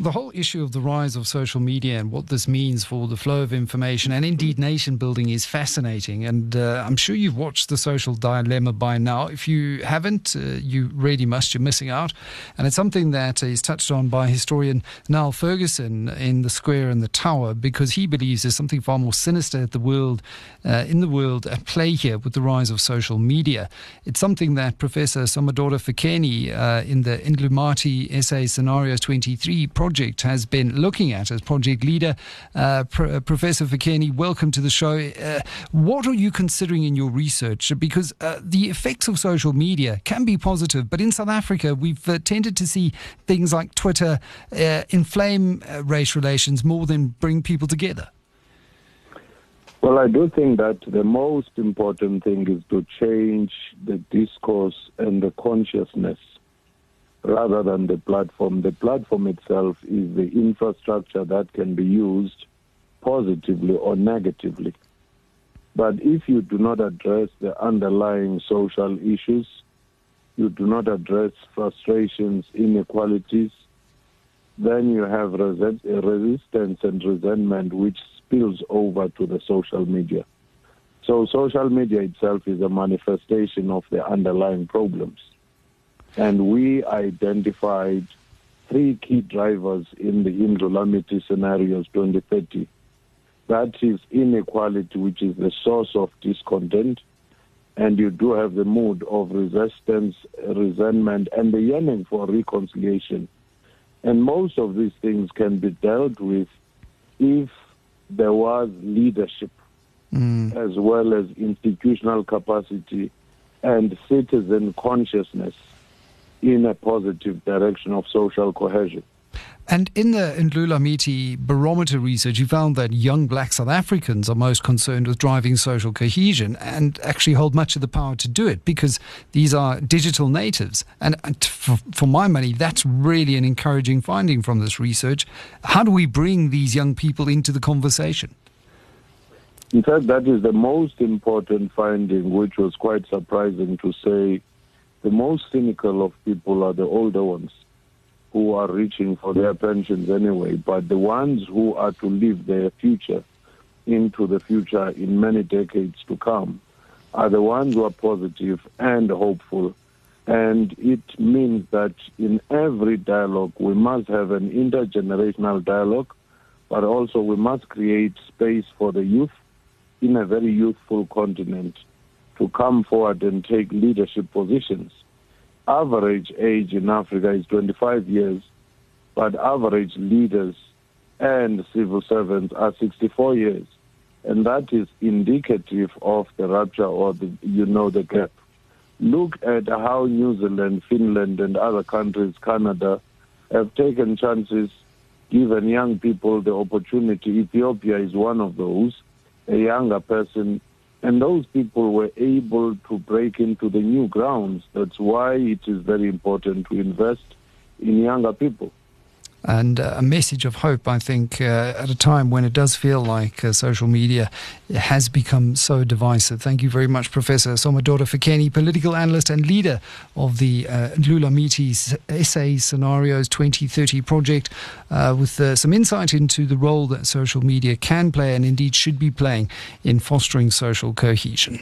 The whole issue of the rise of social media and what this means for the flow of information and indeed nation building is fascinating. And uh, I'm sure you've watched The Social Dilemma by now. If you haven't, uh, you really must. You're missing out. And it's something that is touched on by historian Niall Ferguson in The Square and the Tower because he believes there's something far more sinister at the world, uh, in the world at play here with the rise of social media. It's something that Professor Somododa Fikeni uh, in the Indlulamithi SA Scenarios 23 project project has been looking at as project leader. Uh, Pro- uh, Professor Fikeni, welcome to the show. Uh, what are you considering in your research? Because uh, the effects of social media can be positive, but in South Africa, we've uh, tended to see things like Twitter uh, inflame race relations more than bring people together. Well, I do think that the most important thing is to change the discourse and the consciousness rather than the platform. The platform itself is the infrastructure that can be used positively or negatively. But if you do not address the underlying social issues, you do not address frustrations, inequalities, then you have resi- resistance and resentment which spills over to the social media. So social media itself is a manifestation of the underlying problems. And we identified three key drivers in the Indlulamithi scenarios 2030. That is inequality, which is the source of discontent. And you do have the mood of resistance, resentment, and the yearning for reconciliation. And most of these things can be dealt with if there was leadership mm. as well as institutional capacity and citizen consciousness in a positive direction of social cohesion. And in the Indlulamithi barometer research, you found that young black South Africans are most concerned with driving social cohesion and actually hold much of the power to do it because these are digital natives. And, for, for my money, that's really an encouraging finding from this research. How do we bring these young people into the conversation? In fact, that is the most important finding, which was quite surprising to say the most cynical of people are the older ones who are reaching for their pensions anyway, but the ones who are to live their future into the future in many decades to come are the ones who are positive and hopeful. And it means that in every dialogue, we must have an intergenerational dialogue, but also we must create space for the youth in a very youthful continent to come forward and take leadership positions. Average age in Africa is 25 years, but average leaders and civil servants are 64 years. And that is indicative of the rupture or the, you know, the gap. Look at how New Zealand, Finland, and other countries, Canada, have taken chances, given young people the opportunity. Ethiopia is one of those. A younger person and those people were able to break into the new grounds. That's why it is very important to invest in younger people and uh, a message of hope, I think, uh, at a time when it does feel like uh, social media has become so divisive. Thank you very much, Professor Somododa Fikeni, political analyst and leader of the uh, Indlulamithi SA Scenarios 2030 project, uh, with uh, some insight into the role that social media can play and indeed should be playing in fostering social cohesion.